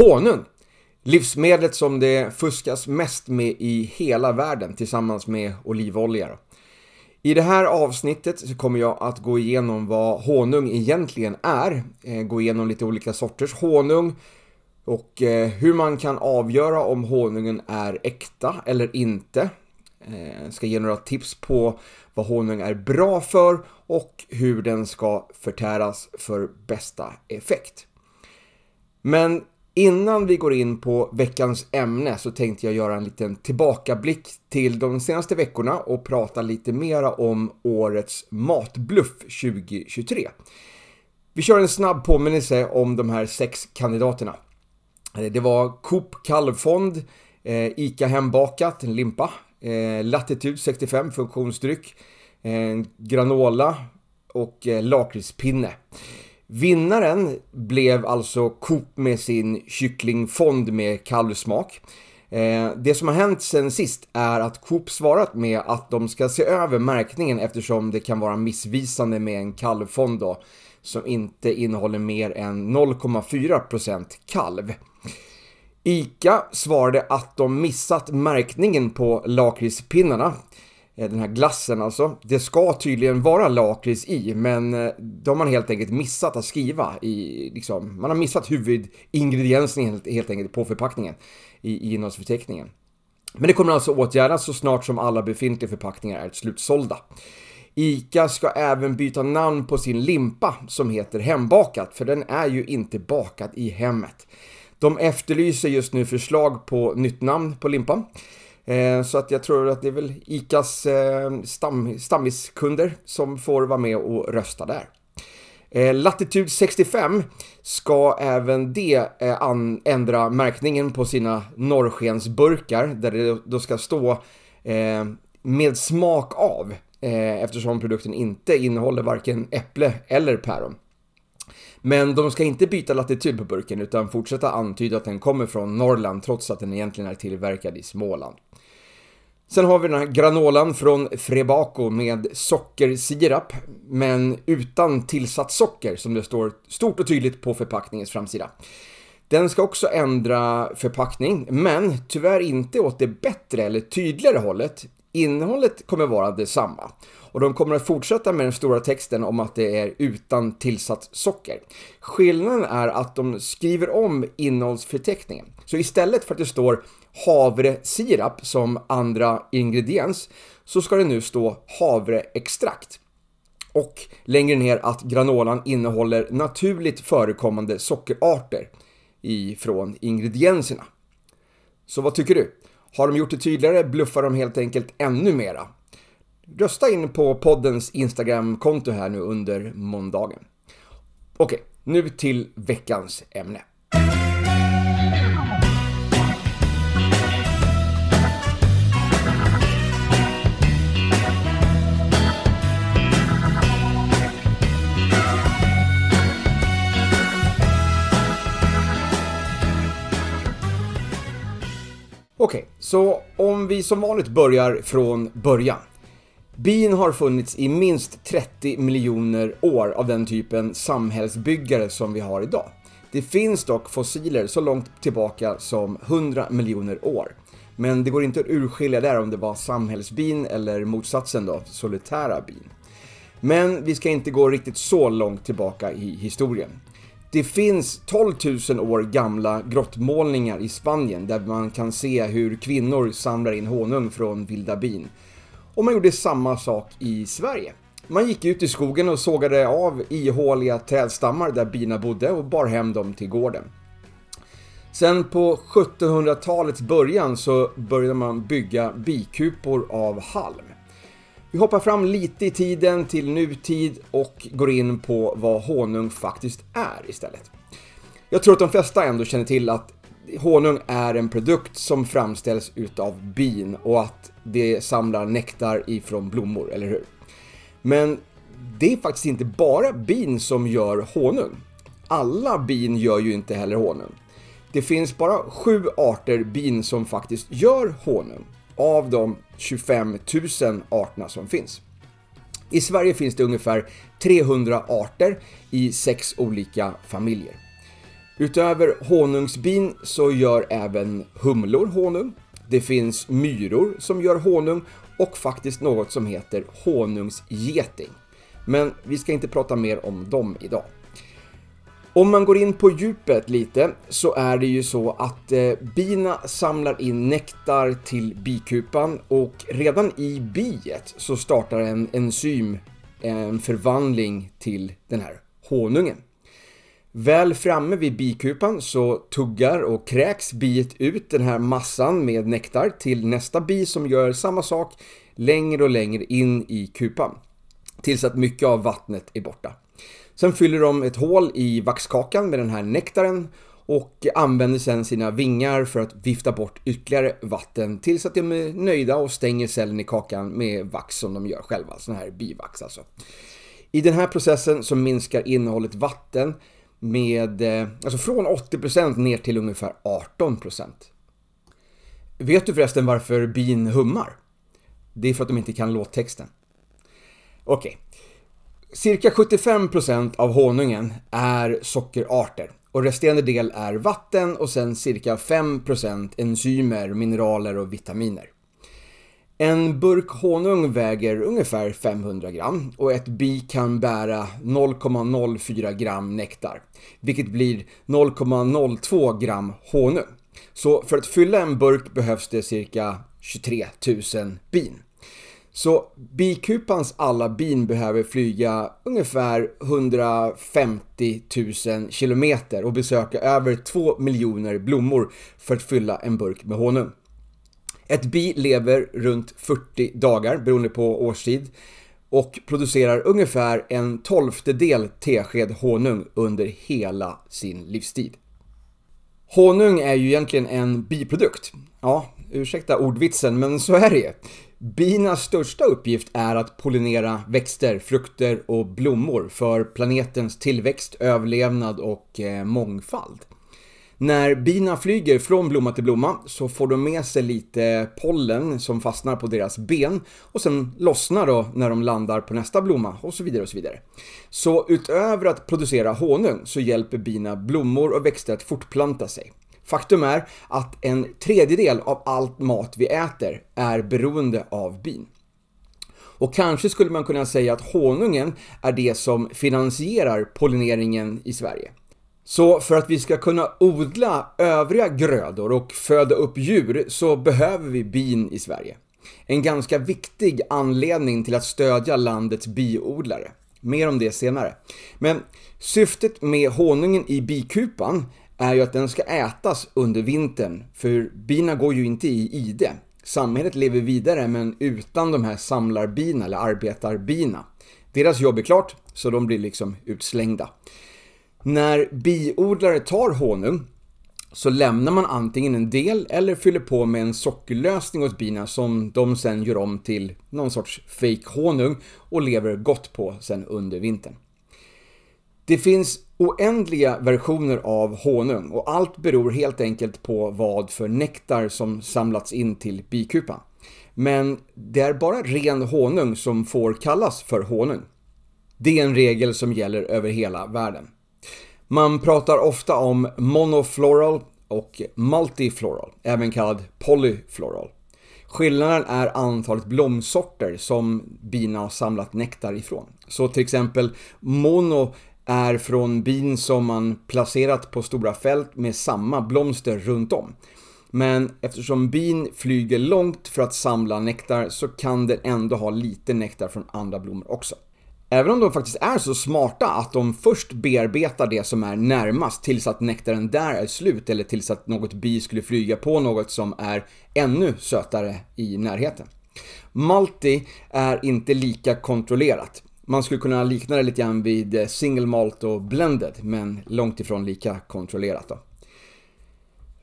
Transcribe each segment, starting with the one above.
Honung. Livsmedlet som det fuskas mest med i hela världen tillsammans med olivolja. I det här avsnittet så kommer jag att gå igenom vad honung egentligen är, eh, gå igenom lite olika sorters honung och eh, hur man kan avgöra om honungen är äkta eller inte. Jag ska ge några tips på vad honung är bra för och hur den ska förtäras för bästa effekt. Men Innan vi går in på veckans ämne så tänkte jag göra en liten tillbakablick till de senaste veckorna och prata lite mera om årets matbluff 2023. Vi kör en snabb påminnelse om de här sex kandidaterna. Eh, det var Coop kalvfond, eh, ICA hembakat, en limpa, eh, Latitude 65 funktionsdryck, granola och lakritspinne. Vinnaren blev alltså Coop med sin kycklingfond med kalvsmak. Eh, det som har hänt sen sist är att Coop svarat med att de ska se över märkningen eftersom det kan vara missvisande med en kalvfond då, som inte innehåller mer än 0,4% kalv. ICA svarade att de missat märkningen på lakritspinnarna Eh, den här glassen alltså. Det ska tydligen vara lakrits i, men eh, de har man helt enkelt missat att skriva i, liksom, man har missat huvudingrediensen helt, helt enkelt på förpackningen i, i innehållsförteckningen. Men det kommer alltså åtgärdas så snart som alla befintliga förpackningar är slutsålda. ICA ska även byta namn på sin limpa som heter Hembakat, för den är ju inte bakad i hemmet. De efterlyser just nu förslag på nytt namn på limpan. Eh, så att jag tror att det är väl ICAs eh, stam, stammiskunder som får vara med och rösta där. Eh, Latitude 65 ska även det ändra märkningen på sina norrskensburkar där det då ska stå med smak av eftersom produkten inte innehåller varken äpple eller päron. Men de ska inte byta latitud på burken utan fortsätta antyda att den kommer från Norrland trots att den egentligen är tillverkad i Småland. Sen har vi den här granolan från Frebaco med sockersirap, men utan tillsatt socker som det står stort och tydligt på förpackningens framsida. Den ska också ändra förpackning, men tyvärr inte åt det bättre eller tydligare hållet. Innehållet kommer vara detsamma. Och de kommer att fortsätta med den stora texten om att det är utan tillsatt socker. Skillnaden är att de skriver om innehållsförteckningen. Så istället för att det står havresirap som andra ingrediens så ska det nu stå havreextrakt. Och längre ner att granolan innehåller naturligt förekommande sockerarter ifrån ingredienserna. Så vad tycker du? Har de gjort det tydligare bluffar de helt enkelt ännu mera. Rösta in på poddens Instagram-konto här nu under måndagen. Okej, nu till veckans ämne. Okej, okay, så om vi som vanligt börjar från början. Bin har funnits i minst 30 miljoner år av den typen samhällsbyggare som vi har idag. Det finns dock fossiler så långt tillbaka som 100 miljoner år. Men det går inte att urskilja där om det var samhällsbin eller motsatsen då, solitära bin. Men vi ska inte gå riktigt så långt tillbaka i historien. Det finns 12 000 år gamla grottmålningar i Spanien där man kan se hur kvinnor samlar in honung från vilda bin. Och man gjorde samma sak i Sverige. Man gick ut i skogen och sågade av ihåliga trädstammar där bina bodde och bar hem dem till gården. Sen på 1700-talets början så började man bygga bikupor av halm. Vi hoppar fram lite i tiden till nutid och går in på vad honung faktiskt är istället. Jag tror att de flesta ändå känner till att honung är en produkt som framställs utav bin och att det samlar nektar ifrån blommor, eller hur? Men det är faktiskt inte bara bin som gör honung. Alla bin gör ju inte heller honung. Det finns bara sju arter bin som faktiskt gör honung av de 25 000 arterna som finns. I Sverige finns det ungefär 300 arter i sex olika familjer. Utöver honungsbin så gör även humlor honung. Det finns myror som gör honung och faktiskt något som heter honungsgeting. Men vi ska inte prata mer om dem idag. Om man går in på djupet lite så är det ju så att eh, bina samlar in nektar till bikupan och redan i biet så startar en enzym en förvandling till den här honungen. Väl framme vid bikupan så tuggar och kräks biet ut den här massan med nektar till nästa bi som gör samma sak längre och längre in i kupan. Tills att mycket av vattnet är borta. Sen fyller de ett hål i vaxkakan med den här nektaren och använder sen sina vingar för att vifta bort ytterligare vatten tills att de är nöjda och stänger cellen i kakan med vax som de gör själva, sån här bivax alltså. I den här processen så minskar innehållet vatten med, eh, alltså från 80% ner till ungefär 18%. Vet du förresten varför bin hummar? Det är för att de inte kan låttexten. Okej. Okay. Cirka 75% av honungen är sockerarter och resterande del är vatten och sen cirka 5% enzymer, mineraler och vitaminer. En burk honung väger ungefär 500 gram och ett bi kan bära 0,04 gram nektar, vilket blir 0,02 gram honung. Så för att fylla en burk behövs det cirka 23 000 bin. Så bikupans alla bin behöver flyga ungefär 150 000 kilometer och besöka över 2 miljoner blommor för att fylla en burk med honung. Ett bi lever runt 40 dagar beroende på årstid och producerar ungefär en tolftedel tesked honung under hela sin livstid. Honung är ju egentligen en biprodukt. Ja, ursäkta ordvitsen, men så är det Binas största uppgift är att pollinera växter, frukter och blommor för planetens tillväxt, överlevnad och eh, mångfald. När bina flyger från blomma till blomma så får de med sig lite pollen som fastnar på deras ben och sen lossnar då när de landar på nästa blomma och så vidare och så vidare. Så utöver att producera honung så hjälper bina blommor och växter att fortplanta sig. Faktum är att en tredjedel av allt mat vi äter är beroende av bin. Och kanske skulle man kunna säga att honungen är det som finansierar pollineringen i Sverige. Så för att vi ska kunna odla övriga grödor och föda upp djur så behöver vi bin i Sverige. En ganska viktig anledning till att stödja landets biodlare. Mer om det senare. Men syftet med honungen i bikupan är ju att den ska ätas under vintern, för bina går ju inte i ide. Samhället lever vidare men utan de här samlarbina eller arbetarbina. Deras jobb är klart, så de blir liksom utslängda. När biodlare tar honung så lämnar man antingen en del eller fyller på med en sockerlösning åt bina som de sen gör om till någon sorts fake honung och lever gott på sen under vintern. Det finns oändliga versioner av honung och allt beror helt enkelt på vad för nektar som samlats in till bikupan. Men det är bara ren honung som får kallas för honung. Det är en regel som gäller över hela världen. Man pratar ofta om monofloral och multifloral, även kallad polyfloral. Skillnaden är antalet blomsorter som bina har samlat nektar ifrån. Så till exempel mono är från bin som man placerat på stora fält med samma blomster runt om. Men eftersom bin flyger långt för att samla nektar så kan den ändå ha lite nektar från andra blommor också. Även om de faktiskt är så smarta att de först bearbetar det som är närmast tills att nektaren där är slut eller tills att något bi skulle flyga på något som är ännu sötare i närheten. Malti är inte lika kontrollerat. Man skulle kunna likna det lite grann vid eh, single malt och blended, men långt ifrån lika kontrollerat då.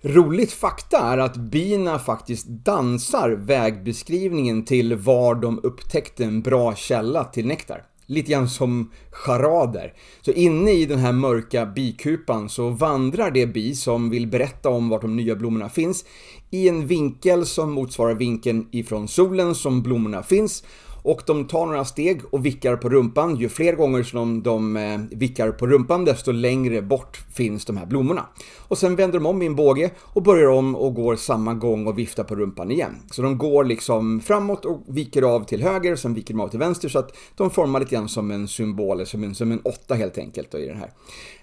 Roligt fakta är att bina faktiskt dansar vägbeskrivningen till var de upptäckte en bra källa till nektar. Lite grann som charader. Så inne i den här mörka bikupan så vandrar det bi som vill berätta om vart de nya blommorna finns i en vinkel som motsvarar vinkeln ifrån solen som blommorna finns och de tar några steg och vickar på rumpan. Ju fler gånger som de de eh, vickar på rumpan desto längre bort finns de här blommorna. Och sen vänder de om i en båge och börjar om och går samma gång och viftar på rumpan igen. Så de går liksom framåt och viker av till höger och sen viker de av till vänster så att de formar lite grann som en symbol, som en, som en åtta helt enkelt då, i den här.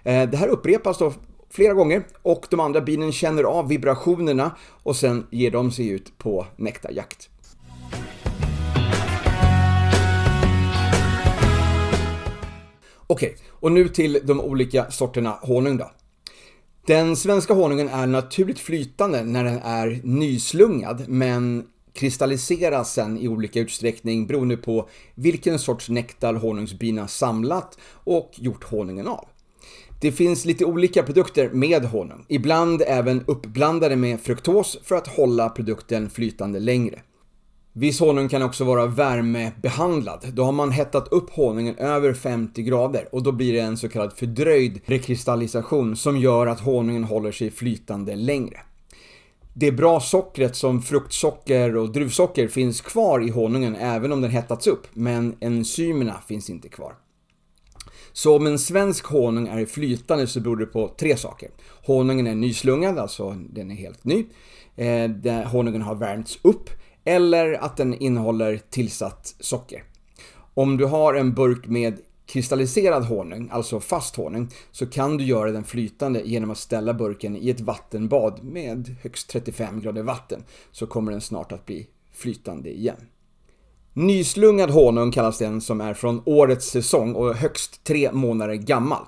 Eh, det här upprepas då flera gånger och de andra binen känner av vibrationerna och sen ger de sig ut på nektarjakt. Okej, okay, och nu till de olika sorterna honung då. Den svenska honungen är naturligt flytande när den är nyslungad men kristalliseras sen i olika utsträckning beroende på vilken sorts nektar honungsbina samlat och gjort honungen av. Det finns lite olika produkter med honung, ibland även uppblandade med fruktos för att hålla produkten flytande längre. Viss honung kan också vara värmebehandlad. Då har man hettat upp honungen över 50 grader och då blir det en så kallad fördröjd rekristallisation som gör att honungen håller sig flytande längre. Det bra sockret som fruktsocker och druvsocker finns kvar i honungen även om den hettats upp, men enzymerna finns inte kvar. Så om en svensk honung är flytande så beror det på tre saker. Honungen är nyslungad, alltså den är helt ny. Eh, honungen har värmts upp eller att den innehåller tillsatt socker. Om du har en burk med kristalliserad honung, alltså fast honung, så kan du göra den flytande genom att ställa burken i ett vattenbad med högst 35 grader vatten. Så kommer den snart att bli flytande igen. Nyslungad honung kallas den som är från årets säsong och högst tre månader gammal.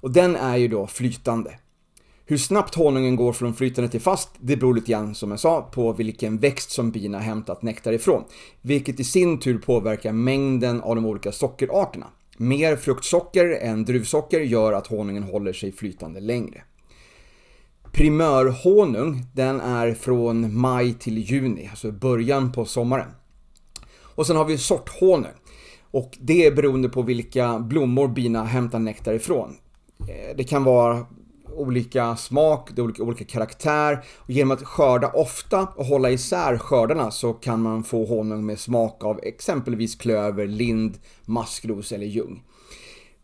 Och den är ju då flytande. Hur snabbt honungen går från flytande till fast, det beror lite grann som jag sa på vilken växt som bina hämtat nektar ifrån. Vilket i sin tur påverkar mängden av de olika sockerarterna. Mer fruktsocker än druvsocker gör att honungen håller sig flytande längre. Primörhonung, den är från maj till juni, alltså början på sommaren. Och sen har vi sorthonung. Och det är beroende på vilka blommor bina hämtar nektar ifrån. Eh, det kan vara olika smak, det är olika, olika karaktär. Och genom att skörda ofta och hålla isär skördarna så kan man få honung med smak av exempelvis klöver, lind, maskros eller ljung.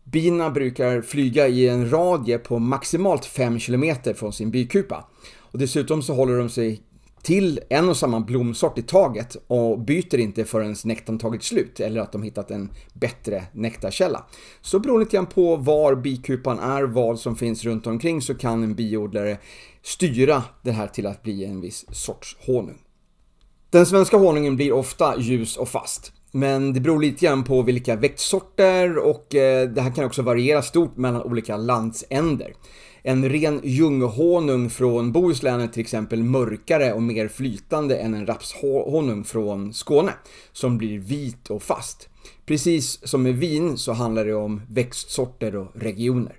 Bina brukar flyga i en radie på maximalt 5 km från sin bikupa. Och dessutom så håller de sig till en och samma blomsort i taget och byter inte förrän nektarn tagit slut eller att de hittat en bättre nektarkälla. Så beroende lite grann på var bikupan är, vad som finns runt omkring så kan en biodlare styra det här till att bli en viss sorts honung. Den svenska honungen blir ofta ljus och fast. Men det beror lite grann på vilka växtsorter och eh, det här kan också variera stort mellan olika landsänder. En ren ljunghonung från Bohuslän är till exempel mörkare och mer flytande än en rapshonung från Skåne, som blir vit och fast. Precis som med vin så handlar det om växtsorter och regioner.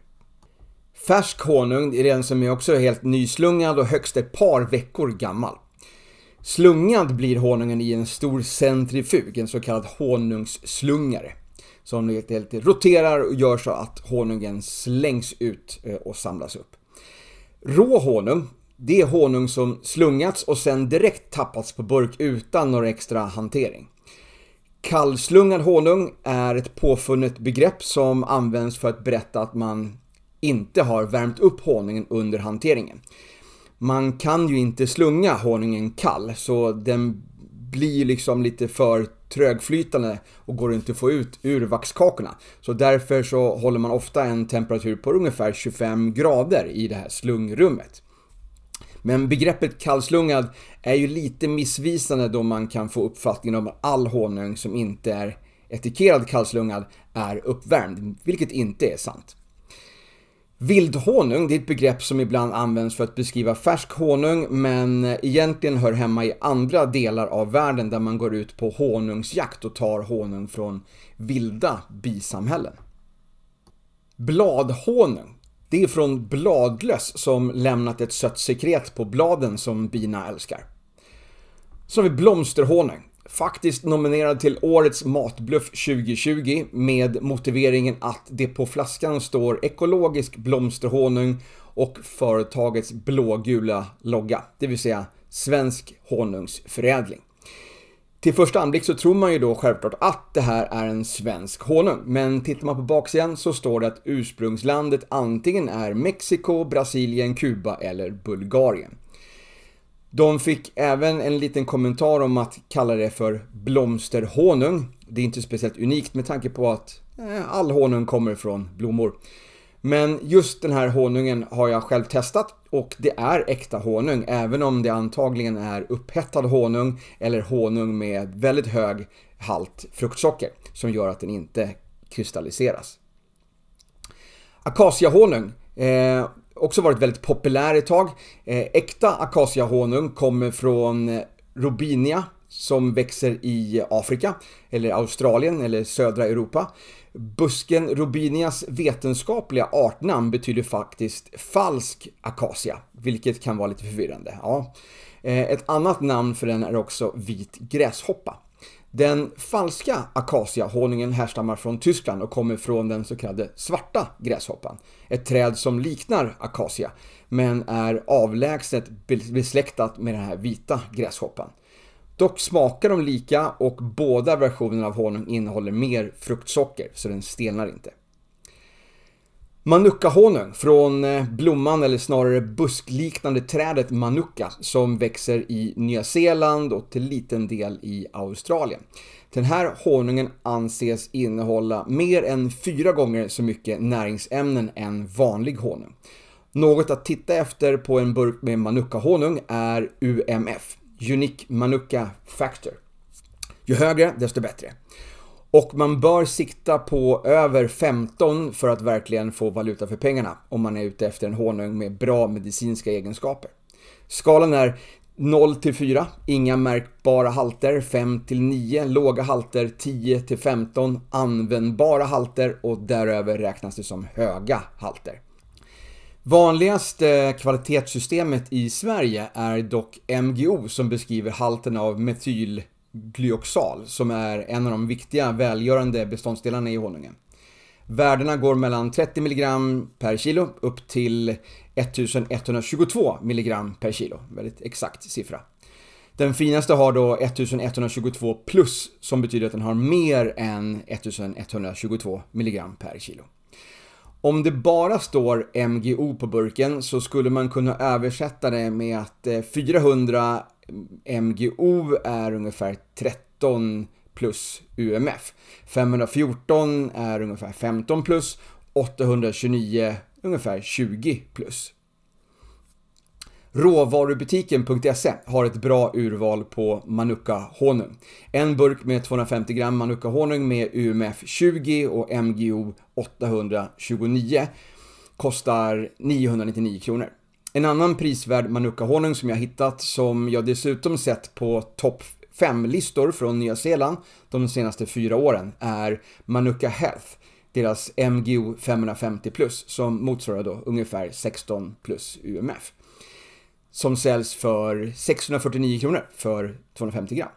Färsk honung är den som är också helt nyslungad och högst ett par veckor gammal. Slungad blir honungen i en stor centrifug, en så kallad honungsslungare som helt enkelt roterar och gör så att honungen slängs ut eh, och samlas upp. Rå honung, det är honung som slungats och sen direkt tappats på burk utan någon extra hantering. Kallslungad honung är ett påfunnet begrepp som används för att berätta att man inte har värmt upp honungen under hanteringen. Man kan ju inte slunga honungen kall så den blir liksom lite för trögflytande och går inte att få ut ur vaxkakorna. Så därför så håller man ofta en temperatur på ungefär 25 grader i det här slungrummet. Men begreppet kallslungad är ju lite missvisande då man kan få uppfattningen om att all honung som inte är etikerad kallslungad är uppvärmd, vilket inte är sant. Vildhonung, det är ett begrepp som ibland används för att beskriva färsk honung men egentligen hör hemma i andra delar av världen där man går ut på honungsjakt och tar honung från vilda bisamhällen. Bladhonung, det är från bladlöss som lämnat ett sött sekret på bladen som bina älskar. Så har vi blomsterhonung faktiskt nominerad till Årets Matbluff 2020 med motiveringen att det på flaskan står ekologisk blomsterhonung och företagets blågula logga, det vill säga Svensk honungsförädling. Till första anblick så tror man ju då självklart att det här är en svensk honung, men tittar man på baksidan så står det att ursprungslandet antingen är Mexiko, Brasilien, Kuba eller Bulgarien. De fick även en liten kommentar om att kalla det för blomsterhonung. Det är inte speciellt unikt med tanke på att eh, all honung kommer från blommor. Men just den här honungen har jag själv testat och det är äkta honung även om det antagligen är upphettad honung eller honung med väldigt hög halt fruktsocker som gör att den inte kristalliseras. Akaciahonung eh, också varit väldigt populär ett tag. Eh, äkta akaciahonung kommer från eh, Robinia som växer i Afrika, eller Australien eller södra Europa. Busken Robinias vetenskapliga artnamn betyder faktiskt falsk akacia, vilket kan vara lite förvirrande. Ja. Eh, ett annat namn för den är också vit gräshoppa. Den falska akaciahonungen härstammar från Tyskland och kommer från den så kallade svarta gräshoppan. Ett träd som liknar akacia, men är avlägset besläktat med den här vita gräshoppan. Dock smakar de lika och båda versionerna av honung innehåller mer fruktsocker, så den stelnar inte. Manukahonung från eh, blomman eller snarare buskliknande trädet Manuka som växer i Nya Zeeland och till liten del i Australien. Den här honungen anses innehålla mer än fyra gånger så mycket näringsämnen än vanlig honung. Något att titta efter på en burk med Manuka-honung är UMF, Unique Manuka Factor. Ju högre, desto bättre. Och man bör sikta på över 15 för att verkligen få valuta för pengarna om man är ute efter en honung med bra medicinska egenskaper. Skalan är 0 till 4, inga märkbara halter, 5 till 9, låga halter, 10 till 15, användbara halter och däröver räknas det som höga halter. Vanligaste kvalitetssystemet i Sverige är dock MGO som beskriver halten av metyl Glyoxal som är en av de viktiga välgörande beståndsdelarna i honungen. Värdena går mellan 30 mg per kilo upp till 1122 mg per kilo. Väldigt exakt siffra. Den finaste har då 1122 plus som betyder att den har mer än 1122 mg per kilo. Om det bara står MGO på burken så skulle man kunna översätta det med att eh, 400 MGO är ungefär 13 plus UMF. 514 är ungefär 15 plus, 829 ungefär 20 plus. Råvarubutiken.se har ett bra urval på Manuka-honung. En burk med 250 gram Manuka-honung med UMF 20 och MGO 829 kostar 999 kronor. En annan prisvärd Manuka-honung som jag hittat som jag dessutom sett på topp 5-listor från Nya Zeeland de senaste fyra åren är Manuka Health, deras MGO 550 plus som motsvarar då ungefär 16 plus UMF som säljs för 649 kronor för 250 gram.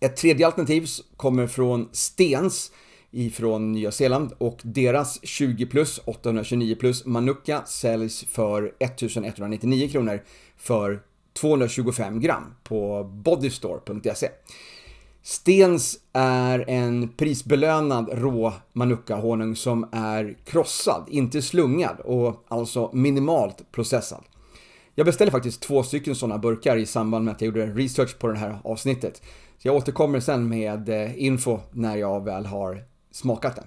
Ett tredje alternativ kommer från Stens ifrån Nya Zeeland och deras 20 plus 829 plus Manuka säljs för 1199 kronor för 225 gram på bodystore.se. Stens är en prisbelönad rå Manuka-honung som är krossad, inte slungad och alltså minimalt processad. Jag beställde faktiskt två stycken sådana burkar i samband med att jag gjorde research på det här avsnittet. Så jag återkommer sen med eh, info när jag väl har smakat den.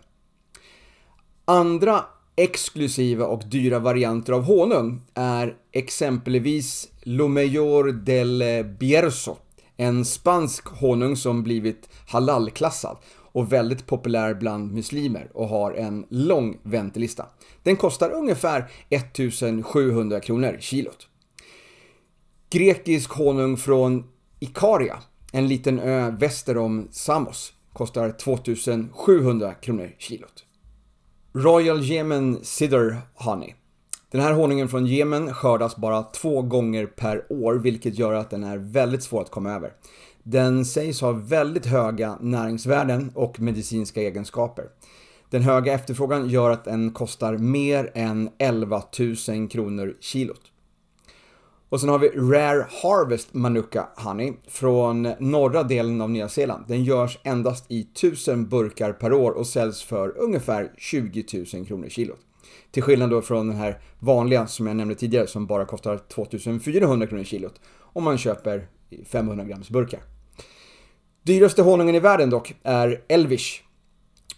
Andra exklusiva och dyra varianter av honung är exempelvis Lo del Bierzo, en spansk honung som blivit halalklassad och väldigt populär bland muslimer och har en lång väntelista. Den kostar ungefär 1700 kronor kilot. Grekisk honung från Ikaria, en liten ö väster om Samos, kostar 2700 kronor kilot. Royal Yemen Cider Honey. Den här honungen från Jemen skördas bara två gånger per år, vilket gör att den är väldigt svår att komma över. Den sägs ha väldigt höga näringsvärden och medicinska egenskaper. Den höga efterfrågan gör att den kostar mer än 11 000 kronor kilot. Och sen har vi Rare Harvest Manuka Honey från norra delen av Nya Zeeland. Den görs endast i 1000 burkar per år och säljs för ungefär 20 000 kronor kilot. Till skillnad då från den här vanliga som jag nämnde tidigare som bara kostar 2400 kronor kilot om man köper 500 grams burkar. Dyraste honungen i världen dock är Elvish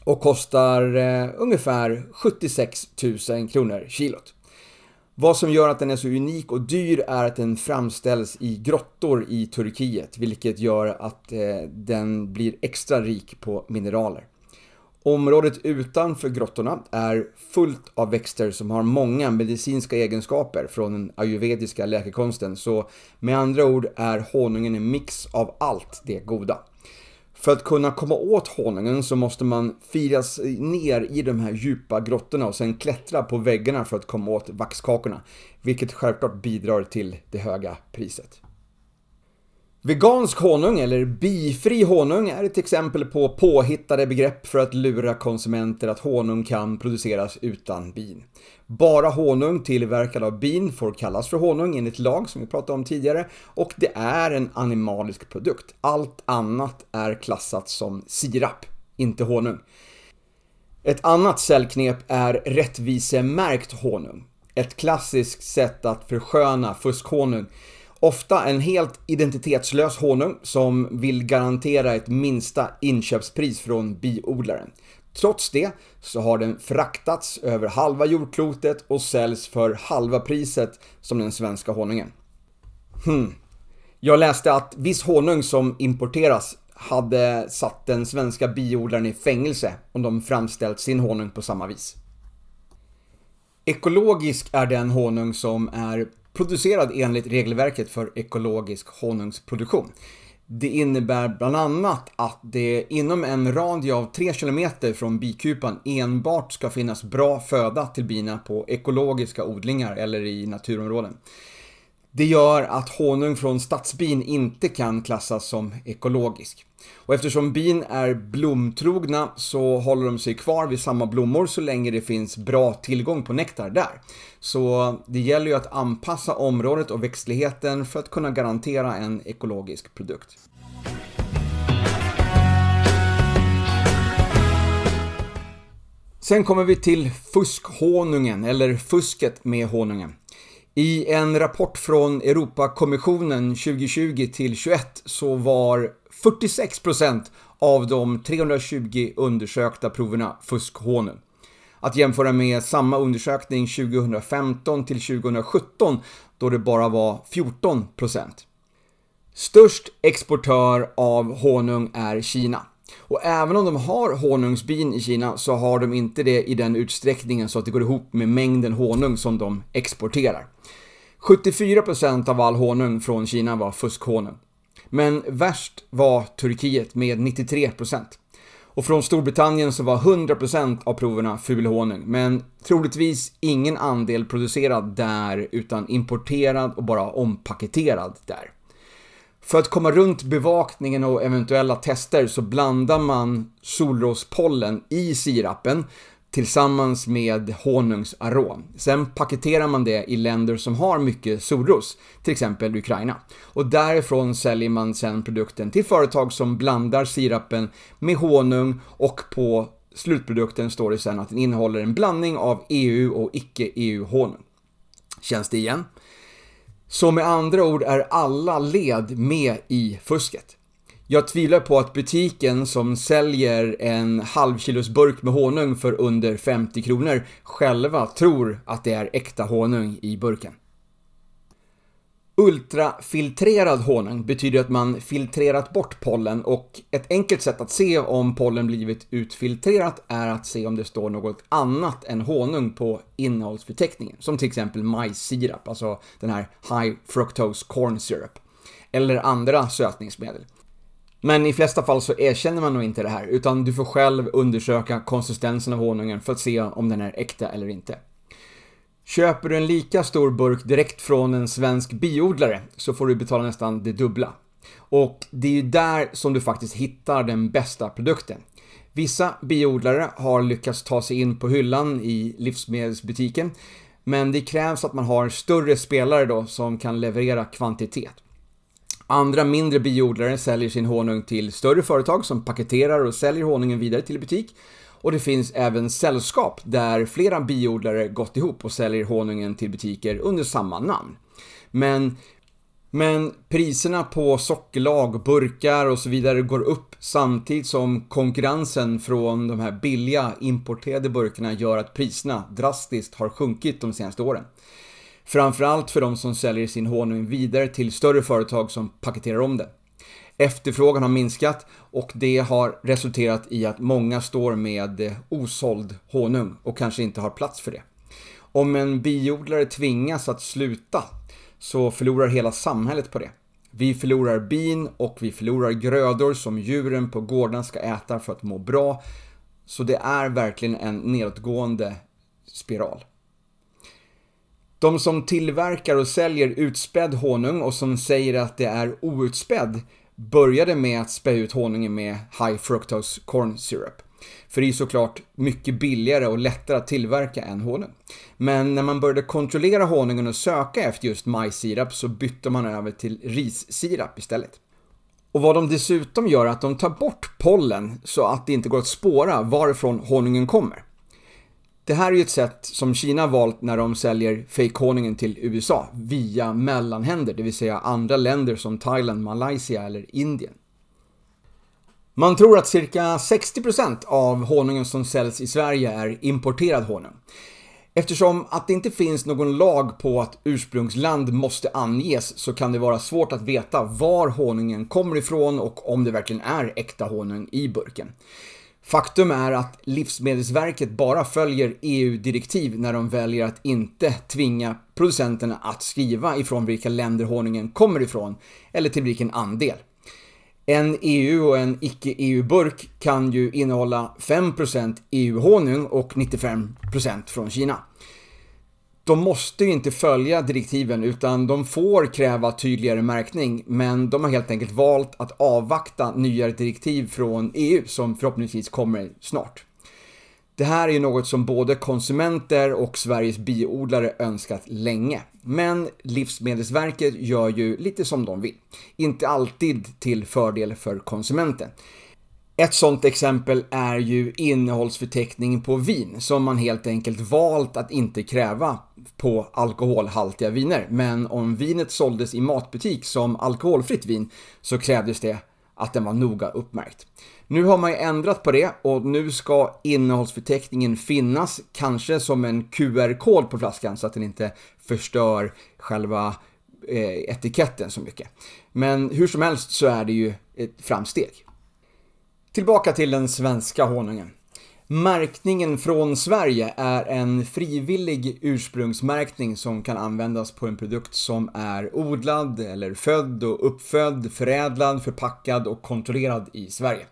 och kostar eh, ungefär 76 000 kronor kilot. Vad som gör att den är så unik och dyr är att den framställs i grottor i Turkiet, vilket gör att eh, den blir extra rik på mineraler. Området utanför grottorna är fullt av växter som har många medicinska egenskaper från den ayurvediska läkekonsten, så med andra ord är honungen en mix av allt det goda. För att kunna komma åt honungen så måste man firas ner i de här djupa grottorna och sen klättra på väggarna för att komma åt vaxkakorna. Vilket självklart bidrar till det höga priset. Vegansk honung eller bifri honung är ett exempel på påhittade begrepp för att lura konsumenter att honung kan produceras utan bin. Bara honung tillverkad av bin får kallas för honung enligt lag som vi pratade om tidigare och det är en animalisk produkt. Allt annat är klassat som sirap, inte honung. Ett annat säljknep är rättvisemärkt honung. Ett klassiskt sätt att försköna fuskhonung Ofta en helt identitetslös honung som vill garantera ett minsta inköpspris från biodlaren. Trots det så har den fraktats över halva jordklotet och säljs för halva priset som den svenska honungen. Hmm. Jag läste att viss honung som importeras hade satt den svenska biodlaren i fängelse om de framställt sin honung på samma vis. Ekologisk är den honung som är producerad enligt regelverket för ekologisk honungsproduktion. Det innebär bland annat att det inom en radie av 3 km från bikupan enbart ska finnas bra föda till bina på ekologiska odlingar eller i naturområden. Det gör att honung från stadsbin inte kan klassas som ekologisk. Och eftersom bin är blomtrogna så håller de sig kvar vid samma blommor så länge det finns bra tillgång på nektar där. Så det gäller ju att anpassa området och växtligheten för att kunna garantera en ekologisk produkt. Sen kommer vi till fuskhonungen, eller fusket med honungen. I en rapport från Europakommissionen 2020 till 21 så var 46% av de 320 undersökta proverna fuskhonung. Att jämföra med samma undersökning 2015 till 2017 då det bara var 14%. Störst exportör av honung är Kina. Och även om de har honungsbin i Kina så har de inte det i den utsträckningen så att det går ihop med mängden honung som de exporterar. 74% av all honung från Kina var fuskhonung. Men värst var Turkiet med 93%. Och från Storbritannien så var 100% av proverna fulhonung, men troligtvis ingen andel producerad där utan importerad och bara ompaketerad där. För att komma runt bevakningen och eventuella tester så blandar man solrospollen i sirapen tillsammans med honungsarom. Sen paketerar man det i länder som har mycket solros, till exempel Ukraina. Och därifrån säljer man sen produkten till företag som blandar sirapen med honung och på slutprodukten står det sen att den innehåller en blandning av EU och icke-EU-honung. Känns det igen? Så med andra ord är alla led med i fusket. Jag tvivlar på att butiken som säljer en halvkilos burk med honung för under 50 kronor själva tror att det är äkta honung i burken. Ultrafiltrerad honung betyder att man filtrerat bort pollen och ett enkelt sätt att se om pollen blivit utfiltrerat är att se om det står något annat än honung på innehållsförteckningen, som till exempel majssirap, alltså den här High Fructose Corn Syrup, eller andra sötningsmedel. Men i flesta fall så erkänner man nog inte det här, utan du får själv undersöka konsistensen av honungen för att se om den är äkta eller inte. Köper du en lika stor burk direkt från en svensk biodlare så får du betala nästan det dubbla. Och det är ju där som du faktiskt hittar den bästa produkten. Vissa biodlare har lyckats ta sig in på hyllan i livsmedelsbutiken Men det krävs att man har större spelare då som kan leverera kvantitet. Andra mindre biodlare säljer sin honung till större företag som paketerar och säljer honungen vidare till butik. Och det finns även sällskap där flera biodlare gått ihop och säljer honungen till butiker under samma namn. Men men priserna på sockerlag, burkar och så vidare går upp samtidigt som konkurrensen från de här billiga importerade burkarna gör att priserna drastiskt har sjunkit de senaste åren. Framförallt för de som säljer sin honung vidare till större företag som paketerar om det. Efterfrågan har minskat och det har resulterat i att många står med eh, osåld honung och kanske inte har plats för det. Om en biodlare tvingas att sluta så förlorar hela samhället på det. Vi förlorar bin och vi förlorar grödor som djuren på gården ska äta för att må bra. Så det är verkligen en nedåtgående spiral. De som tillverkar och säljer utspädd honung och som säger att det är outspädd började med att spä ut honungen med High Fructose Corn Syrup. För det är såklart mycket billigare och lättare att tillverka än honung. Men när man började kontrollera honungen och söka efter just majssirap så bytte man över till rissirap istället. Och vad de dessutom gör är att de tar bort pollen så att det inte går att spåra varifrån honungen kommer. Det här är ju ett sätt som Kina valt när de säljer fejkhonungen till USA via mellanhänder, det vill säga andra länder som Thailand, Malaysia eller Indien. Man tror att cirka 60% av honungen som säljs i Sverige är importerad honung. Eftersom att det inte finns någon lag på att ursprungsland måste anges så kan det vara svårt att veta var honungen kommer ifrån och om det verkligen är äkta honung i burken. Faktum är att Livsmedelsverket bara följer EU-direktiv när de väljer att inte tvinga producenterna att skriva ifrån vilka länder honungen kommer ifrån eller till vilken andel. En EU och en icke-EU-burk kan ju innehålla 5% EU-honung och 95% från Kina. De måste ju inte följa direktiven utan de får kräva tydligare märkning men de har helt enkelt valt att avvakta nyare direktiv från EU som förhoppningsvis kommer snart. Det här är ju något som både konsumenter och Sveriges biodlare önskat länge. Men Livsmedelsverket gör ju lite som de vill. Inte alltid till fördel för konsumenten. Ett sånt exempel är ju innehållsförteckning på vin som man helt enkelt valt att inte kräva på alkoholhaltiga viner. Men om vinet såldes i matbutik som alkoholfritt vin så krävdes det att den var noga uppmärkt. Nu har man ju ändrat på det och nu ska innehållsförteckningen finnas, kanske som en QR-kod på flaskan så att den inte förstör själva eh, etiketten så mycket. Men hur som helst så är det ju ett framsteg. Tillbaka till den svenska honungen. Märkningen från Sverige är en frivillig ursprungsmärkning som kan användas på en produkt som är odlad eller född och uppfödd, förädlad, förpackad och kontrollerad i Sverige.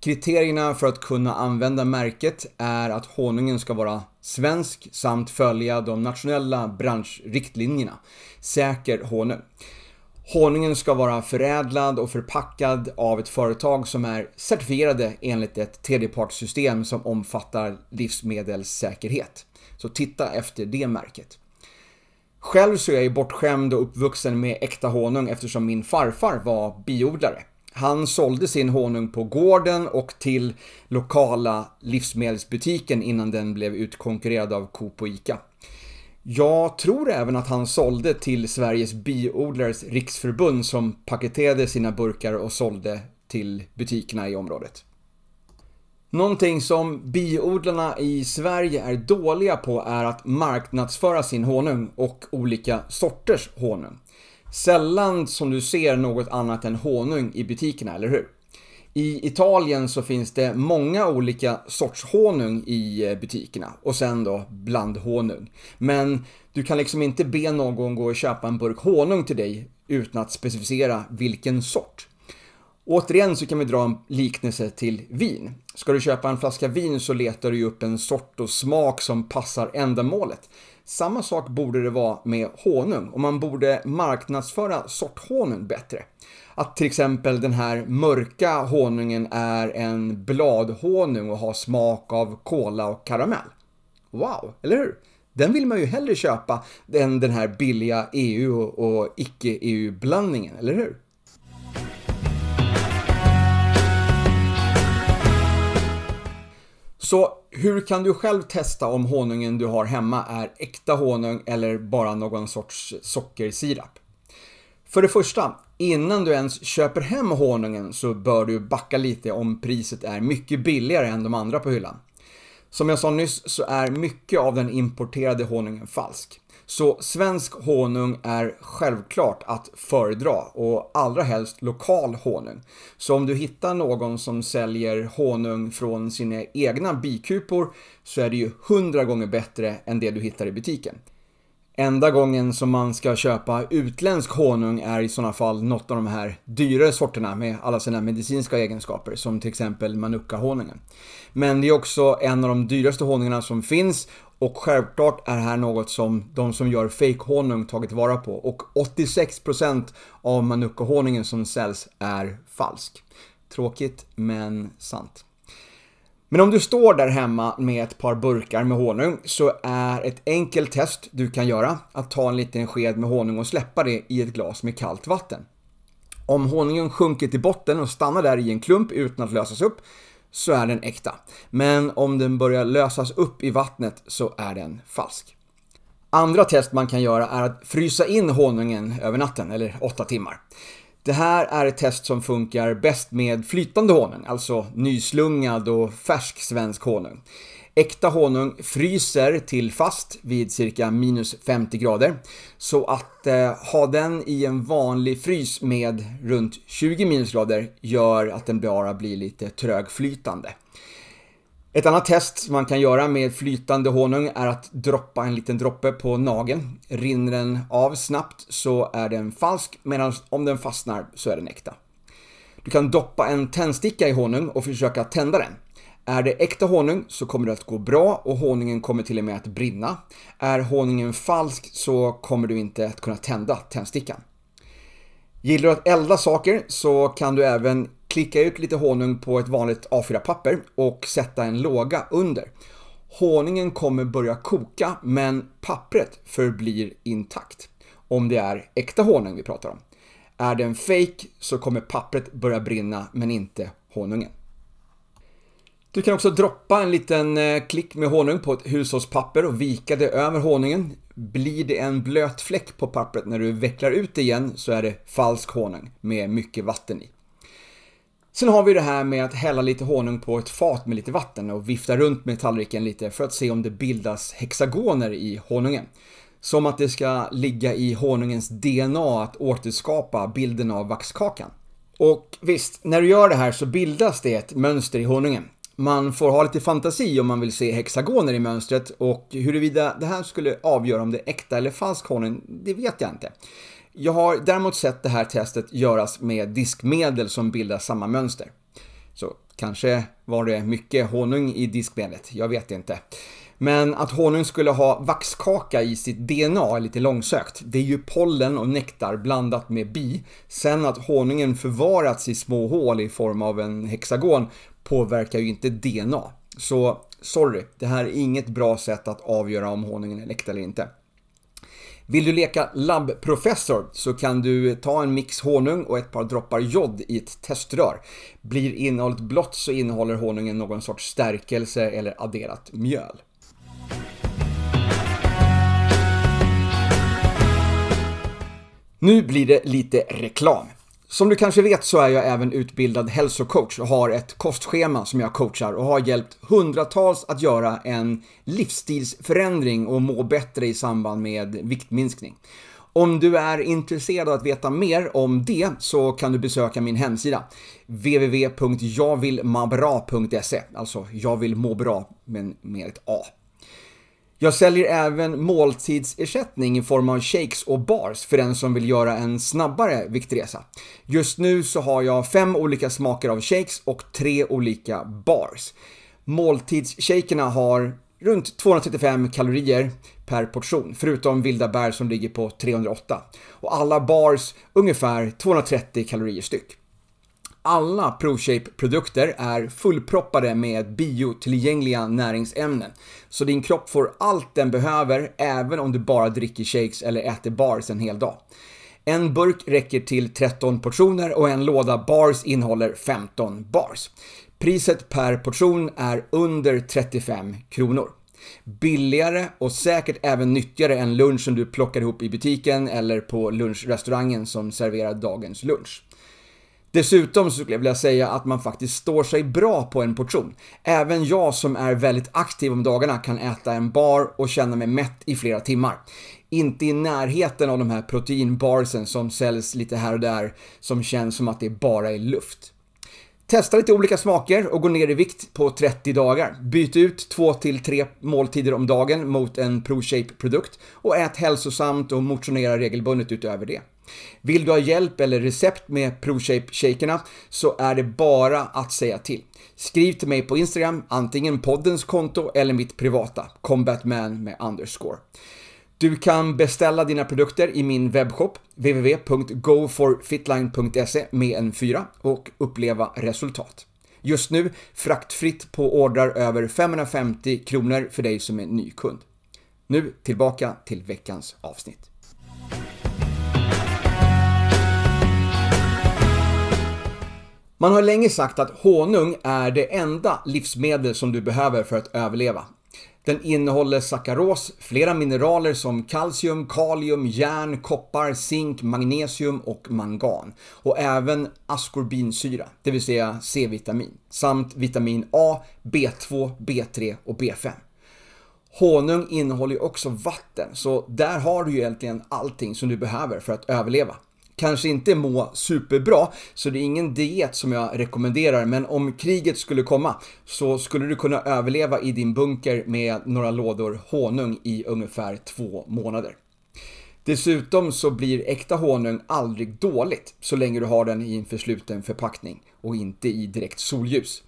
Kriterierna för att kunna använda märket är att honungen ska vara svensk samt följa de nationella branschriktlinjerna. Säker honung. Honungen ska vara förädlad och förpackad av ett företag som är certifierade enligt ett tredjepartssystem som omfattar livsmedelssäkerhet. Så titta efter det märket. Själv så är jag bortskämd och uppvuxen med äkta honung eftersom min farfar var biodlare. Han sålde sin honung på gården och till lokala livsmedelsbutiken innan den blev utkonkurrerad av Coop och Ica. Jag tror även att han sålde till Sveriges biodlares riksförbund som paketerade sina burkar och sålde till butikerna i området. Någonting som biodlarna i Sverige är dåliga på är att marknadsföra sin honung och olika sorters honung. Sällan som du ser något annat än honung i butikerna, eller hur? I Italien så finns det många olika sorts honung i eh, butikerna och sen då blandhonung. Men du kan liksom inte be någon gå och köpa en burk honung till dig utan att specificera vilken sort. Återigen så kan vi dra en liknelse till vin. Ska du köpa en flaska vin så letar du upp en sort och smak som passar ändamålet. Samma sak borde det vara med honung och man borde marknadsföra sorthonung bättre. Att till exempel den här mörka honungen är en bladhonung och har smak av kola och karamell. Wow, eller hur? Den vill man ju hellre köpa än den här billiga EU och icke-EU-blandningen, eller hur? Så hur kan du själv testa om honungen du har hemma är äkta honung eller bara någon sorts sockersirap? För det första, innan du ens köper hem honungen så bör du backa lite om priset är mycket billigare än de andra på hyllan. Som jag sa nyss så är mycket av den importerade honungen falsk. Så svensk honung är självklart att föredra och allra helst lokal honung. Så om du hittar någon som säljer honung från sina egna bikupor så är det ju hundra gånger bättre än det du hittar i butiken. Enda gången som man ska köpa utländsk honung är i sådana fall något av de här dyrare sorterna med alla sina medicinska egenskaper som till exempel manuka-honungen. Men det är också en av de dyraste honungarna som finns och självklart är det här något som de som gör fake-honung tagit vara på och 86% av manuka-honungen som säljs är falsk. Tråkigt men sant. Men om du står där hemma med ett par burkar med honung så är ett enkelt test du kan göra att ta en liten sked med honung och släppa det i ett glas med kallt vatten. Om honungen sjunker till botten och stannar där i en klump utan att lösas upp så är den äkta. Men om den börjar lösas upp i vattnet så är den falsk. Andra test man kan göra är att frysa in honungen över natten, eller 8 timmar. Det här är ett test som funkar bäst med flytande honung, alltså nyslungad och färsk svensk honung. Äkta honung fryser till fast vid cirka minus 50 grader. Så att eh, ha den i en vanlig frys med runt 20 minusgrader gör att den bara blir lite trögflytande. Ett annat test man kan göra med flytande honung är att droppa en liten droppe på nageln. Rinner den av snabbt så är den falsk, medan om den fastnar så är den äkta. Du kan doppa en tändsticka i honung och försöka tända den. Är det äkta honung så kommer det att gå bra och honungen kommer till och med att brinna. Är honungen falsk så kommer du inte att kunna tända tändstickan. Gillar du att elda saker så kan du även klicka ut lite honung på ett vanligt A4-papper och sätta en låga under. Honungen kommer börja koka men pappret förblir intakt. Om det är äkta honung vi pratar om. Är den fake så kommer pappret börja brinna men inte honungen. Du kan också droppa en liten eh, klick med honung på ett hushållspapper och vika det över honungen. Blir det en blöt fläck på pappret när du vecklar ut det igen så är det falsk honung med mycket vatten i. Sen har vi det här med att hälla lite honung på ett fat med lite vatten och vifta runt med tallriken lite för att se om det bildas hexagoner i honungen. Som att det ska ligga i honungens DNA att återskapa bilden av vaxkakan. Och visst, när du gör det här så bildas det ett mönster i honungen. Man får ha lite fantasi om man vill se hexagoner i mönstret och huruvida det här skulle avgöra om det är äkta eller falsk honung, det vet jag inte. Jag har däremot sett det här testet göras med diskmedel som bildar samma mönster. Så kanske var det mycket honung i diskmedlet, jag vet inte. Men att honung skulle ha vaxkaka i sitt DNA är lite långsökt. Det är ju pollen och nektar blandat med bi. Sen att honungen förvarats i små hål i form av en hexagon påverkar ju inte DNA. Så sorry, det här är inget bra sätt att avgöra om honungen är läckt eller inte. Vill du leka labbprofessor så kan du ta en mix honung och ett par droppar jod i ett teströr. Blir innehållet blått så innehåller honungen någon sorts stärkelse eller adderat mjöl. Nu blir det lite reklam. Som du kanske vet så är jag även utbildad hälsocoach och har ett kostschema som jag coachar och har hjälpt hundratals att göra en livsstilsförändring och må bättre i samband med viktminskning. Om du är intresserad av att veta mer om det så kan du besöka min hemsida www.javillmabra.se Alltså jag vill må bra men med ett A. Jag säljer även måltidsersättning i form av shakes och bars för den som vill göra en snabbare viktresa. Just nu så har jag fem olika smaker av shakes och tre olika bars. Måltidsshakerna har runt 235 kalorier per portion, förutom vilda bär som ligger på 308. Och alla bars ungefär 230 kalorier styck alla ProShape-produkter är fullproppade med biotillgängliga näringsämnen. Så din kropp får allt den behöver även om du bara dricker shakes eller äter bars en hel dag. En burk räcker till 13 portioner och en låda bars innehåller 15 bars. Priset per portion är under 35 kronor. Billigare och säkert även nyttigare än lunchen du plockar ihop i butiken eller på lunchrestaurangen som serverar dagens lunch. Dessutom så skulle jag vilja säga att man faktiskt står sig bra på en portion. Även jag som är väldigt aktiv om dagarna kan äta en bar och känna mig mätt i flera timmar. Inte i närheten av de här proteinbarsen som säljs lite här och där som känns som att det bara är luft. Testa lite olika smaker och gå ner i vikt på 30 dagar. Byt ut 2-3 måltider om dagen mot en ProShape-produkt och ät hälsosamt och motionera regelbundet utöver det. Vill du ha hjälp eller recept med ProShape-shakerna så är det bara att säga till. Skriv till mig på Instagram, antingen poddens konto eller mitt privata, combatman med underscore. Du kan beställa dina produkter i min webbshop www.goforfitline.se med en 4 och uppleva resultat. Just nu fraktfritt på ordrar över 550 kronor för dig som är ny kund. Nu tillbaka till veckans avsnitt. Man har länge sagt att honung är det enda livsmedel som du behöver för att överleva. Den innehåller sackaros, flera mineraler som kalcium, kalium, järn, koppar, zink, magnesium och mangan. Och även askorbinsyra, det vill säga C-vitamin, samt vitamin A, B2, B3 och B5. Honung innehåller också vatten, så där har du ju egentligen allting som du behöver för att överleva kanske inte må superbra, så det är ingen diet som jag rekommenderar, men om kriget skulle komma så skulle du kunna överleva i din bunker med några lådor honung i ungefär två månader. Dessutom så blir äkta honung aldrig dåligt så länge du har den i en försluten förpackning och inte i direkt solljus.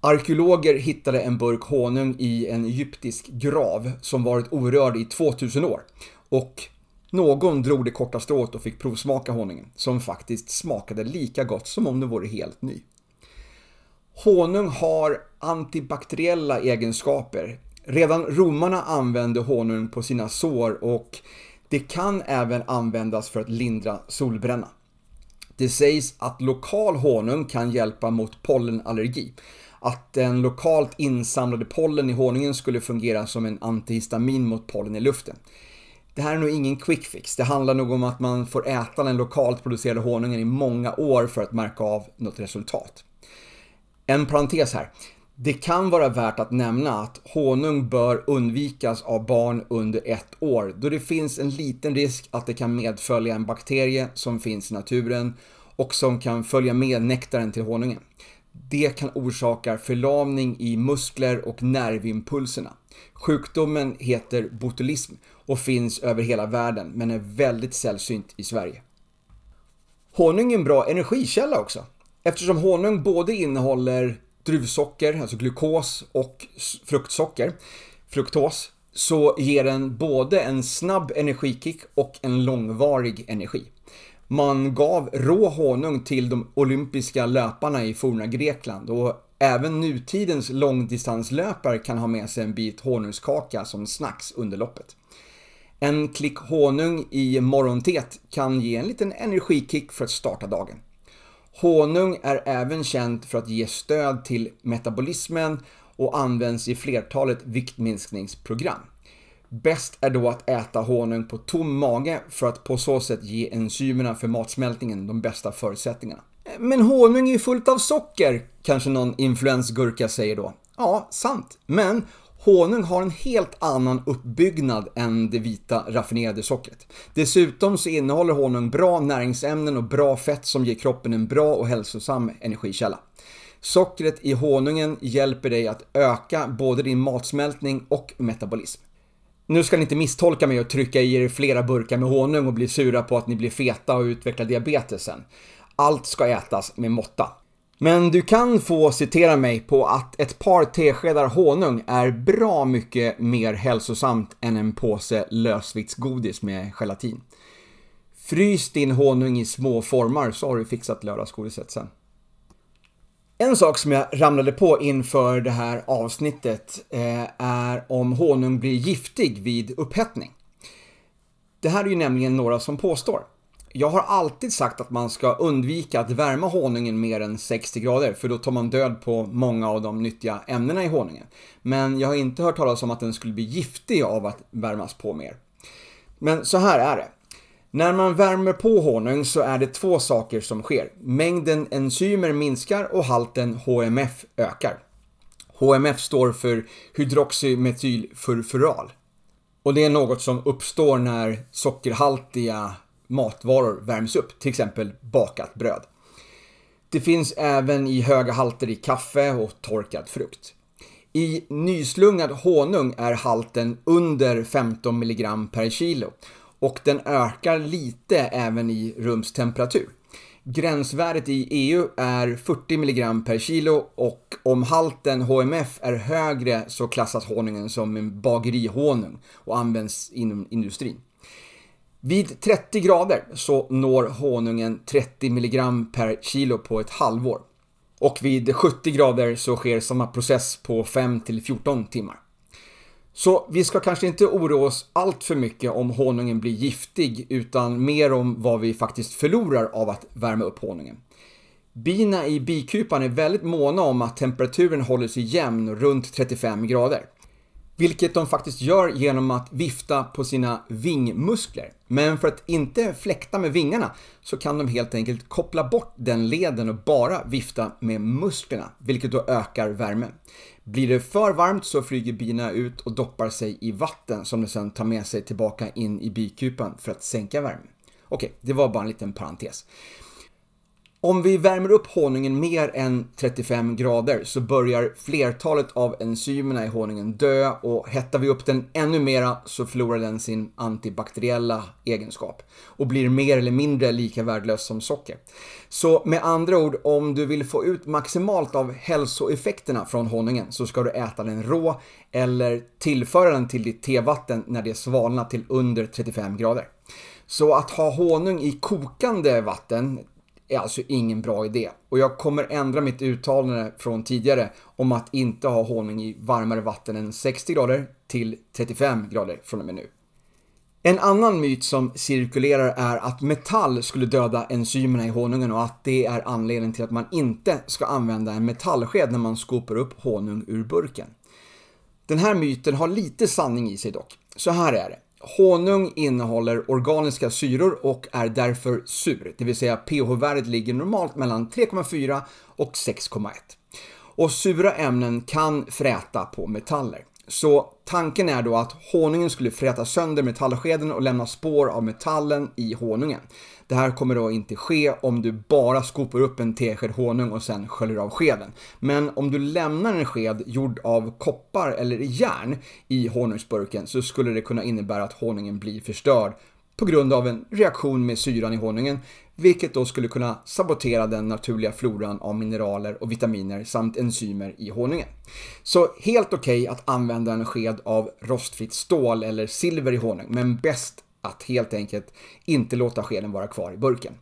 Arkeologer hittade en burk honung i en egyptisk grav som varit orörd i 2000 år och någon drog det korta strået och fick provsmaka honungen, som faktiskt smakade lika gott som om den vore helt ny. Honung har antibakteriella egenskaper. Redan romarna använde honung på sina sår och det kan även användas för att lindra solbränna. Det sägs att lokal honung kan hjälpa mot pollenallergi. Att den lokalt insamlade pollen i honungen skulle fungera som en antihistamin mot pollen i luften det här är nog ingen quick fix. Det handlar nog om att man får äta den lokalt producerade honungen i många år för att märka av något resultat. En parentes här. Det kan vara värt att nämna att honung bör undvikas av barn under ett år då det finns en liten risk att det kan medfölja en bakterie som finns i naturen och som kan följa med nektaren till honungen. Det kan orsaka förlamning i muskler och nervimpulserna. Sjukdomen heter botulism och finns över hela världen men är väldigt sällsynt i Sverige. Honung är en bra energikälla också eftersom honung både innehåller druvsocker, alltså glukos och fruktsocker, fruktos, så ger den både en snabb energikick och en långvarig energi. Man gav rå honung till de olympiska löparna i forna Grekland och även nutidens långdistanslöpare kan ha med sig en bit honungskaka som snacks under loppet. En klick honung i morgontet kan ge en liten energikick för att starta dagen. Honung är även känt för att ge stöd till metabolismen och används i flertalet viktminskningsprogram. Bäst är då att äta honung på tom mage för att på så sätt ge enzymerna för matsmältningen de bästa förutsättningarna. Eh, men honung är ju fullt av socker, kanske någon influensgurka säger då. Ja, sant. Men honung har en helt annan uppbyggnad än det vita raffinerade sockret. Dessutom så innehåller honung bra näringsämnen och bra fett som ger kroppen en bra och hälsosam energikälla. Sockret i honungen hjälper dig att öka både din matsmältning och metabolism. Nu ska ni inte misstolka mig och trycka i er flera burkar med honung och bli sura på att ni blir feta och utvecklar diabetes sen. Allt ska ätas med måtta. Men du kan få citera mig på att ett par teskedar honung är bra mycket mer hälsosamt än en påse lösviktsgodis med gelatin. Frys din honung i små formar så har du fixat lördagsgodiset sen. En sak som jag ramlade på inför det här avsnittet eh, är om honung blir giftig vid upphettning. Det här är ju nämligen några som påstår. Jag har alltid sagt att man ska undvika att värma honungen mer än 60 grader för då tar man död på många av de nyttiga ämnena i honungen. Men jag har inte hört talas om att den skulle bli giftig av att värmas på mer. Men så här är det. När man värmer på honung så är det två saker som sker. Mängden enzymer minskar och halten HMF ökar. HMF står för hydroxymetylfurfural. Och det är något som uppstår när sockerhaltiga matvaror värms upp, till exempel bakat bröd. Det finns även i höga halter i kaffe och torkad frukt. I nyslungad honung är halten under 15 mg per kilo och den ökar lite även i rumstemperatur. Gränsvärdet i EU är 40 mg per kilo och om halten HMF är högre så klassas honungen som en bagerihonung och används inom industrin. Vid 30 grader så når honungen 30 mg per kilo på ett halvår. Och vid 70 grader så sker samma process på 5 14 timmar. Så vi ska kanske inte oroa oss allt för mycket om honungen blir giftig utan mer om vad vi faktiskt förlorar av att värma upp honungen. Bina i bikupan är väldigt måna om att temperaturen håller sig jämn runt 35 grader. Vilket de faktiskt gör genom att vifta på sina vingmuskler. Men för att inte fläkta med vingarna så kan de helt enkelt koppla bort den leden och bara vifta med musklerna, vilket då ökar värmen. Blir det för varmt så flyger bina ut och doppar sig i vatten som de sedan tar med sig tillbaka in i bikupan för att sänka värmen. Okej, det var bara en liten parentes. Om vi värmer upp honungen mer än 35 grader så börjar flertalet av enzymerna i honungen dö och hettar vi upp den ännu mera så förlorar den sin antibakteriella egenskap och blir mer eller mindre lika värdelös som socker. Så med andra ord, om du vill få ut maximalt av hälsoeffekterna från honungen så ska du äta den rå eller tillföra den till ditt tevatten när det svalnar till under 35 grader. Så att ha honung i kokande vatten, är alltså ingen bra idé. Och jag kommer ändra mitt uttalande från tidigare om att inte ha honung i varmare vatten än 60 grader till 35 grader från och med nu. En annan myt som cirkulerar är att metall skulle döda enzymerna i honungen och att det är anledningen till att man inte ska använda en metallsked när man skopar upp honung ur burken. Den här myten har lite sanning i sig dock. Så här är det. Honung innehåller organiska syror och är därför sur, det vill säga pH-värdet ligger normalt mellan 3,4 och 6,1. Och sura ämnen kan fräta på metaller. Så tanken är då att honungen skulle fräta sönder metallskeden och lämna spår av metallen i honungen. Det här kommer då inte ske om du bara skopar upp en tesked honung och sen sköljer av skeden. Men om du lämnar en sked gjord av koppar eller järn i honungsburken så skulle det kunna innebära att honungen blir förstörd på grund av en reaktion med syran i honungen, vilket då skulle kunna sabotera den naturliga floran av mineraler och vitaminer samt enzymer i honungen. Så helt okej okay att använda en sked av rostfritt stål eller silver i honung, men bäst att helt enkelt inte låta skeden vara kvar i burken.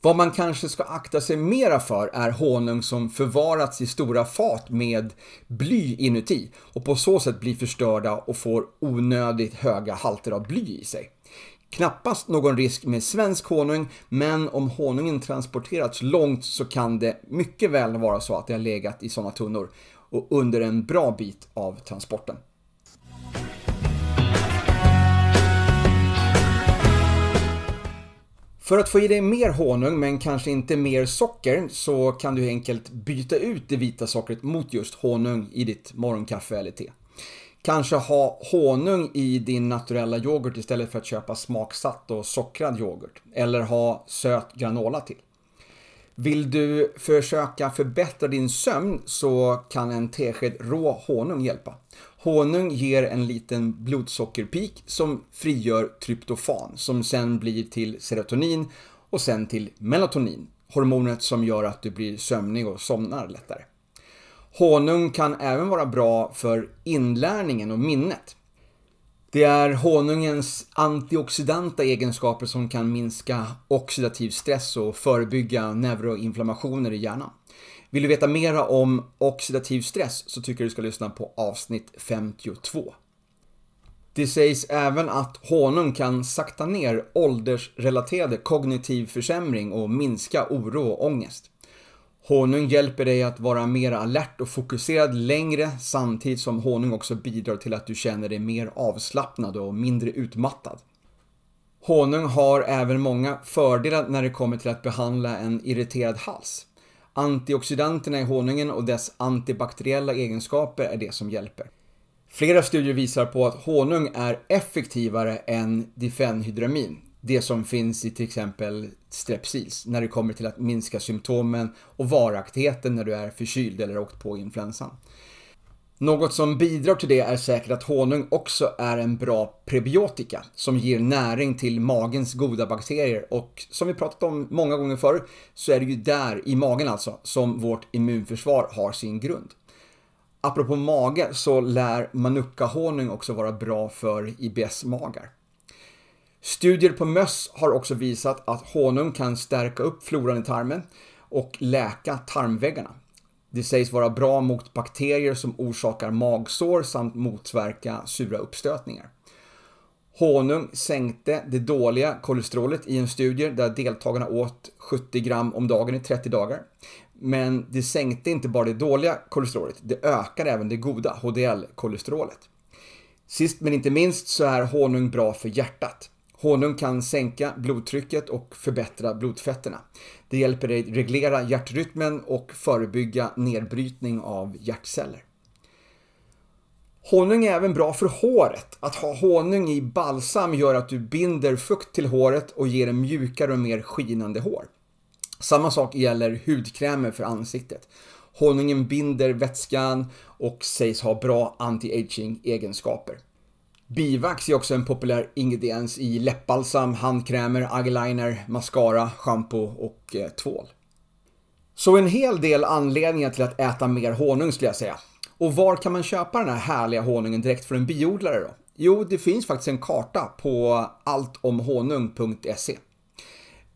Vad man kanske ska akta sig mera för är honung som förvarats i stora fat med bly inuti och på så sätt blir förstörda och får onödigt höga halter av bly i sig. Knappast någon risk med svensk honung, men om honungen transporterats långt så kan det mycket väl vara så att det har legat i sådana tunnor och under en bra bit av transporten. För att få i dig mer honung men kanske inte mer socker så kan du enkelt byta ut det vita sockret mot just honung i ditt morgonkaffe eller te. Kanske ha honung i din naturella yoghurt istället för att köpa smaksatt och sockrad yoghurt. Eller ha söt granola till. Vill du försöka förbättra din sömn så kan en tesked rå honung hjälpa. Honung ger en liten blodsockerpik som frigör tryptofan som sen blir till serotonin och sen till melatonin, hormonet som gör att du blir sömnig och somnar lättare. Honung kan även vara bra för inlärningen och minnet. Det är honungens antioxidanta egenskaper som kan minska oxidativ stress och förebygga neuroinflammationer i hjärnan. Vill du veta mera om oxidativ stress så tycker jag du ska lyssna på avsnitt 52. Det sägs även att honung kan sakta ner åldersrelaterade kognitiv försämring och minska oro och ångest. Honung hjälper dig att vara mer alert och fokuserad längre samtidigt som honung också bidrar till att du känner dig mer avslappnad och mindre utmattad. Honung har även många fördelar när det kommer till att behandla en irriterad hals. Antioxidanterna i honungen och dess antibakteriella egenskaper är det som hjälper. Flera studier visar på att honung är effektivare än difenhydramin, det som finns i till exempel strepsils, när det kommer till att minska symptomen och varaktigheten när du är förkyld eller åkt på influensan. Något som bidrar till det är säkert att honung också är en bra prebiotika som ger näring till magens goda bakterier och som vi pratat om många gånger förr så är det ju där, i magen alltså, som vårt immunförsvar har sin grund. Apropå mage så lär manuka-honung också vara bra för IBS-magar. Studier på möss har också visat att honung kan stärka upp floran i tarmen och läka tarmväggarna. Det sägs vara bra mot bakterier som orsakar magsår samt motverka sura uppstötningar. Honung sänkte det dåliga kolesterolet i en studie där deltagarna åt 70 gram om dagen i 30 dagar. Men det sänkte inte bara det dåliga kolesterolet, det ökar även det goda HDL-kolesterolet. Sist men inte minst så är honung bra för hjärtat. Honung kan sänka blodtrycket och förbättra blodfetterna. Det hjälper dig reglera hjärtrytmen och förebygga nedbrytning av hjärtceller. Honung är även bra för håret. Att ha honung i balsam gör att du binder fukt till håret och ger en mjukare och mer skinande hår. Samma sak gäller hudkrämer för ansiktet. Honungen binder vätskan och sägs ha bra anti-aging egenskaper. Bivax är också en populär ingrediens i läppbalsam, handkrämer, eyeliner, mascara, shampoo och eh, tvål. Så en hel del anledningar till att äta mer honung skulle jag säga. Och var kan man köpa den här härliga honungen direkt från en biodlare då? Jo, det finns faktiskt en karta på alltomhonung.se.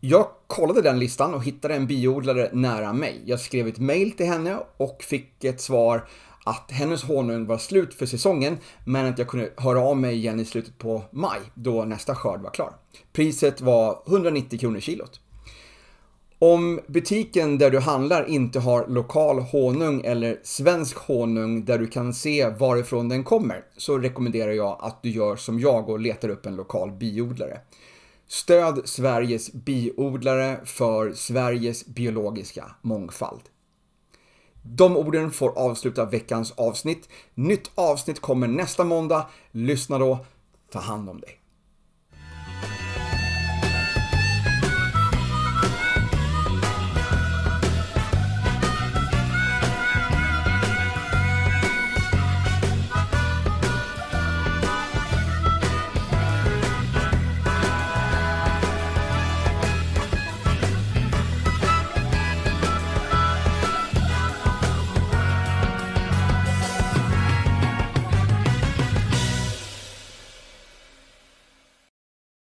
Jag kollade den listan och hittade en biodlare nära mig. Jag skrev ett mail till henne och fick ett svar att hennes honung var slut för säsongen men att jag kunde höra av mig igen i slutet på maj då nästa skörd var klar. Priset var 190 kronor kilot. Om butiken där du handlar inte har lokal honung eller svensk honung där du kan se varifrån den kommer så rekommenderar jag att du gör som jag och letar upp en lokal biodlare. Stöd Sveriges biodlare för Sveriges biologiska mångfald. De orden får avsluta veckans avsnitt. Nytt avsnitt kommer nästa måndag. Lyssna då. Ta hand om dig.